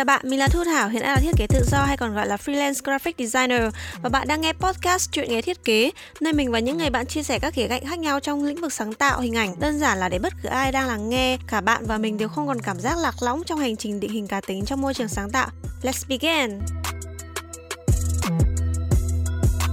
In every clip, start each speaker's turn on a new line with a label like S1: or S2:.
S1: Chào bạn, mình là Thu Thảo, hiện đang là thiết kế tự do hay còn gọi là freelance graphic designer và bạn đang nghe podcast chuyện nghề thiết kế, nơi mình và những người bạn chia sẻ các khía cạnh khác nhau trong lĩnh vực sáng tạo hình ảnh. Đơn giản là để bất cứ ai đang lắng nghe, cả bạn và mình đều không còn cảm giác lạc lõng trong hành trình định hình cá tính trong môi trường sáng tạo. Let's begin!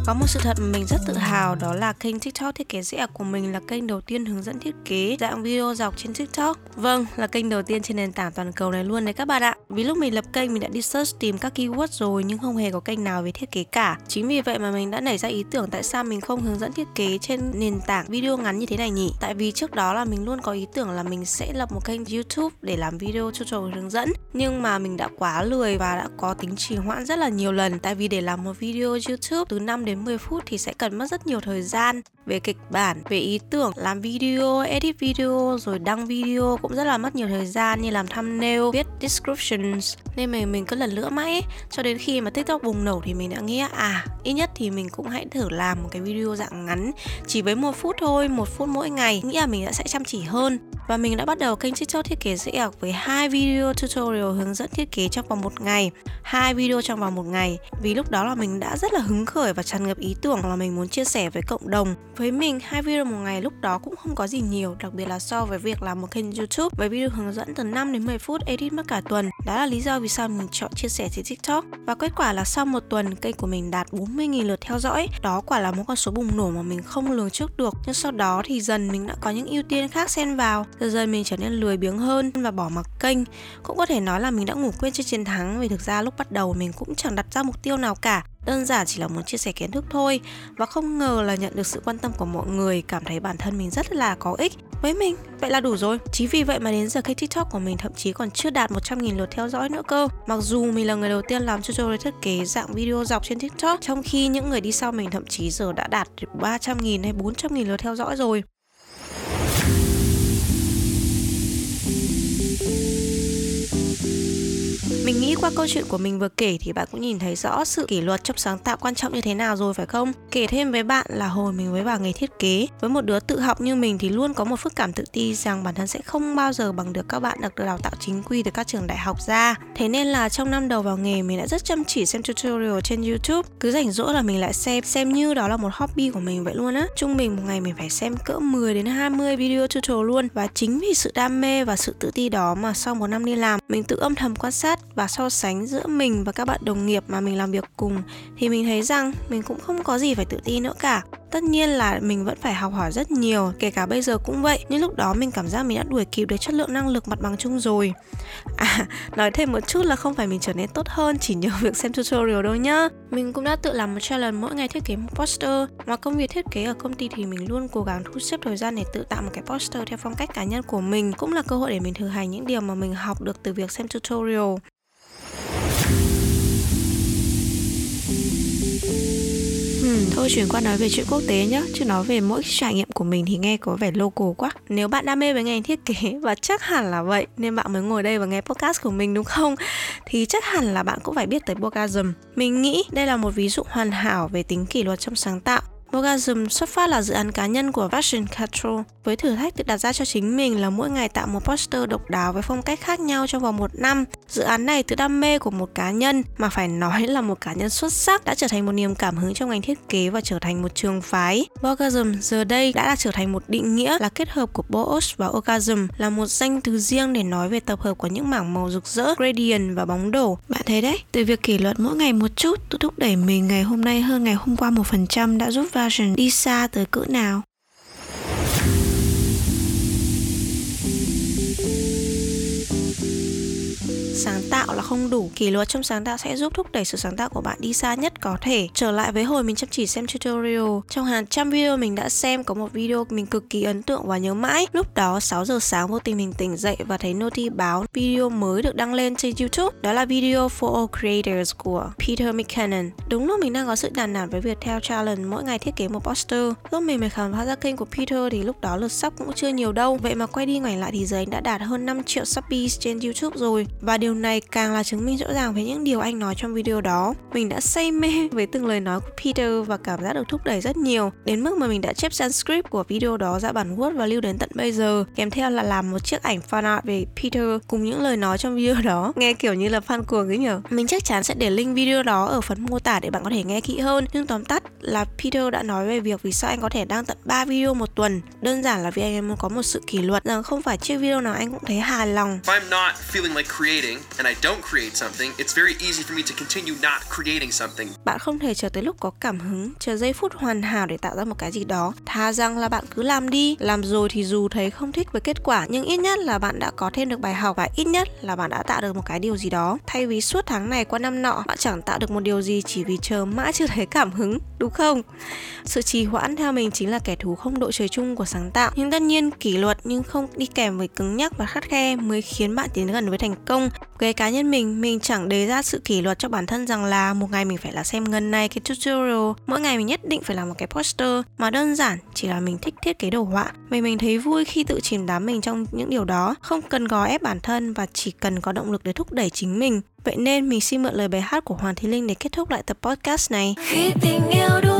S1: Có một sự thật mà mình rất tự hào đó là kênh TikTok thiết kế rẻ của mình là kênh đầu tiên hướng dẫn thiết kế dạng video dọc trên TikTok. Vâng, là kênh đầu tiên trên nền tảng toàn cầu này luôn đấy các bạn ạ. Vì lúc mình lập kênh mình đã đi search tìm các keyword rồi nhưng không hề có kênh nào về thiết kế cả. Chính vì vậy mà mình đã nảy ra ý tưởng tại sao mình không hướng dẫn thiết kế trên nền tảng video ngắn như thế này nhỉ? Tại vì trước đó là mình luôn có ý tưởng là mình sẽ lập một kênh YouTube để làm video tutorial hướng dẫn nhưng mà mình đã quá lười và đã có tính trì hoãn rất là nhiều lần tại vì để làm một video YouTube từ 5 đến đến 10 phút thì sẽ cần mất rất nhiều thời gian về kịch bản, về ý tưởng, làm video, edit video rồi đăng video cũng rất là mất nhiều thời gian như làm thumbnail, viết descriptions nên mình mình cứ lần lữa mãi ấy. cho đến khi mà TikTok bùng nổ thì mình đã nghĩ à ít nhất thì mình cũng hãy thử làm một cái video dạng ngắn chỉ với một phút thôi, một phút mỗi ngày nghĩ là mình đã sẽ chăm chỉ hơn và mình đã bắt đầu kênh TikTok thiết kế dễ ọc với hai video tutorial hướng dẫn thiết kế trong vòng một ngày, hai video trong vòng một ngày. Vì lúc đó là mình đã rất là hứng khởi và tràn ngập ý tưởng là mình muốn chia sẻ với cộng đồng. Với mình, hai video một ngày lúc đó cũng không có gì nhiều, đặc biệt là so với việc làm một kênh YouTube với video hướng dẫn từ 5 đến 10 phút edit mất cả tuần. Đó là lý do vì sao mình chọn chia sẻ trên TikTok. Và kết quả là sau một tuần kênh của mình đạt 40.000 lượt theo dõi. Đó quả là một con số bùng nổ mà mình không lường trước được. Nhưng sau đó thì dần mình đã có những ưu tiên khác xen vào. Dần dần mình trở nên lười biếng hơn và bỏ mặc kênh. Cũng có thể nói là mình đã ngủ quên trên chiến thắng vì thực ra lúc bắt đầu mình cũng chẳng đặt ra mục tiêu nào cả đơn giản chỉ là muốn chia sẻ kiến thức thôi và không ngờ là nhận được sự quan tâm của mọi người, cảm thấy bản thân mình rất là có ích. Với mình, vậy là đủ rồi. Chính vì vậy mà đến giờ kênh tiktok của mình thậm chí còn chưa đạt 100.000 lượt theo dõi nữa cơ. Mặc dù mình là người đầu tiên làm tutorial thiết kế dạng video dọc trên tiktok, trong khi những người đi sau mình thậm chí giờ đã đạt 300.000 hay 400.000 lượt theo dõi rồi. Mình nghĩ qua câu chuyện của mình vừa kể thì bạn cũng nhìn thấy rõ sự kỷ luật trong sáng tạo quan trọng như thế nào rồi phải không? Kể thêm với bạn là hồi mình mới vào nghề thiết kế, với một đứa tự học như mình thì luôn có một phức cảm tự ti rằng bản thân sẽ không bao giờ bằng được các bạn được đào tạo chính quy từ các trường đại học ra. Thế nên là trong năm đầu vào nghề mình đã rất chăm chỉ xem tutorial trên YouTube, cứ rảnh rỗi là mình lại xem, xem như đó là một hobby của mình vậy luôn á. Trung bình một ngày mình phải xem cỡ 10 đến 20 video tutorial luôn và chính vì sự đam mê và sự tự ti đó mà sau một năm đi làm, mình tự âm thầm quan sát và so sánh giữa mình và các bạn đồng nghiệp mà mình làm việc cùng, thì mình thấy rằng mình cũng không có gì phải tự ti nữa cả. Tất nhiên là mình vẫn phải học hỏi rất nhiều, kể cả bây giờ cũng vậy, nhưng lúc đó mình cảm giác mình đã đuổi kịp được chất lượng năng lực mặt bằng chung rồi. À nói thêm một chút là không phải mình trở nên tốt hơn chỉ nhờ việc xem tutorial đâu nhá. Mình cũng đã tự làm một challenge mỗi ngày thiết kế một poster, mà công việc thiết kế ở công ty thì mình luôn cố gắng thu xếp thời gian để tự tạo một cái poster theo phong cách cá nhân của mình, cũng là cơ hội để mình thực hành những điều mà mình học được từ việc xem tutorial. Ừ, thôi chuyển qua nói về chuyện quốc tế nhé Chứ nói về mỗi trải nghiệm của mình thì nghe có vẻ local quá. Nếu bạn đam mê với ngành thiết kế và chắc hẳn là vậy Nên bạn mới ngồi đây và nghe podcast của mình đúng không? Thì chắc hẳn là bạn cũng phải biết tới Bogasm Mình nghĩ đây là một ví dụ hoàn hảo về tính kỷ luật trong sáng tạo Orgasm xuất phát là dự án cá nhân của Fashion Castro với thử thách tự đặt ra cho chính mình là mỗi ngày tạo một poster độc đáo với phong cách khác nhau trong vòng một năm. Dự án này từ đam mê của một cá nhân mà phải nói là một cá nhân xuất sắc đã trở thành một niềm cảm hứng trong ngành thiết kế và trở thành một trường phái. Orgasm giờ đây đã trở thành một định nghĩa là kết hợp của boos và Orgasm là một danh từ riêng để nói về tập hợp của những mảng màu rực rỡ, gradient và bóng đổ. Bạn thấy đấy, từ việc kỷ luật mỗi ngày một chút tôi thúc đẩy mình ngày hôm nay hơn ngày hôm qua một phần trăm đã giúp version đi xa tới cỡ nào. Sáng tạo là không đủ kỷ luật trong sáng tạo sẽ giúp thúc đẩy sự sáng tạo của bạn đi xa nhất có thể. Trở lại với hồi mình chăm chỉ xem tutorial. Trong hàng trăm video mình đã xem, có một video mình cực kỳ ấn tượng và nhớ mãi. Lúc đó 6 giờ sáng, vô tình mình tỉnh dậy và thấy noti báo video mới được đăng lên trên youtube. Đó là video for all creators của Peter McKinnon. Đúng lúc mình đang có sự đàn nản với việc theo challenge, mỗi ngày thiết kế một poster. Lúc mình mới khám phá ra kênh của Peter thì lúc đó lượt sub cũng chưa nhiều đâu. Vậy mà quay đi ngoảnh lại thì giờ anh đã đạt hơn 5 triệu subbies trên youtube rồi. Và điều điều này càng là chứng minh rõ ràng với những điều anh nói trong video đó. Mình đã say mê với từng lời nói của Peter và cảm giác được thúc đẩy rất nhiều, đến mức mà mình đã chép transcript của video đó ra bản Word và lưu đến tận bây giờ, kèm theo là làm một chiếc ảnh fan art về Peter cùng những lời nói trong video đó. Nghe kiểu như là fan cuồng ấy nhở. Mình chắc chắn sẽ để link video đó ở phần mô tả để bạn có thể nghe kỹ hơn. Nhưng tóm tắt là Peter đã nói về việc vì sao anh có thể đăng tận 3 video một tuần. Đơn giản là vì anh muốn có một sự kỷ luật rằng không phải chiếc video nào anh cũng thấy hài lòng.
S2: If I'm not feeling like creating and I don't create something, it's very easy for me to continue not creating something.
S1: Bạn không thể chờ tới lúc có cảm hứng, chờ giây phút hoàn hảo để tạo ra một cái gì đó. Thà rằng là bạn cứ làm đi, làm rồi thì dù thấy không thích với kết quả, nhưng ít nhất là bạn đã có thêm được bài học và ít nhất là bạn đã tạo được một cái điều gì đó. Thay vì suốt tháng này qua năm nọ, bạn chẳng tạo được một điều gì chỉ vì chờ mãi chưa thấy cảm hứng, đúng không? Sự trì hoãn theo mình chính là kẻ thù không đội trời chung của sáng tạo. Nhưng tất nhiên kỷ luật nhưng không đi kèm với cứng nhắc và khắt khe mới khiến bạn tiến gần với thành công. Về cá nhân mình, mình chẳng đề ra sự kỷ luật cho bản thân rằng là một ngày mình phải là xem ngân này cái tutorial, mỗi ngày mình nhất định phải làm một cái poster mà đơn giản chỉ là mình thích thiết kế đồ họa. Vì mình thấy vui khi tự chìm đắm mình trong những điều đó, không cần gò ép bản thân và chỉ cần có động lực để thúc đẩy chính mình. Vậy nên mình xin mượn lời bài hát của Hoàng Thí Linh để kết thúc lại tập podcast này.
S3: khi tình yêu đủ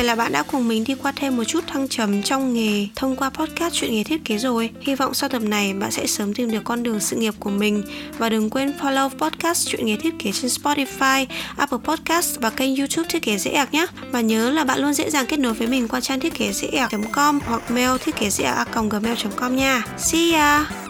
S1: Vậy là bạn đã cùng mình đi qua thêm một chút thăng trầm trong nghề thông qua podcast chuyện nghề thiết kế rồi. Hy vọng sau tập này bạn sẽ sớm tìm được con đường sự nghiệp của mình và đừng quên follow podcast chuyện nghề thiết kế trên Spotify, Apple Podcast và kênh YouTube thiết kế dễ ạc nhé. Và nhớ là bạn luôn dễ dàng kết nối với mình qua trang thiết kế dễ ạc.com hoặc mail thiết kế dễ ạc gmail.com nha. See ya!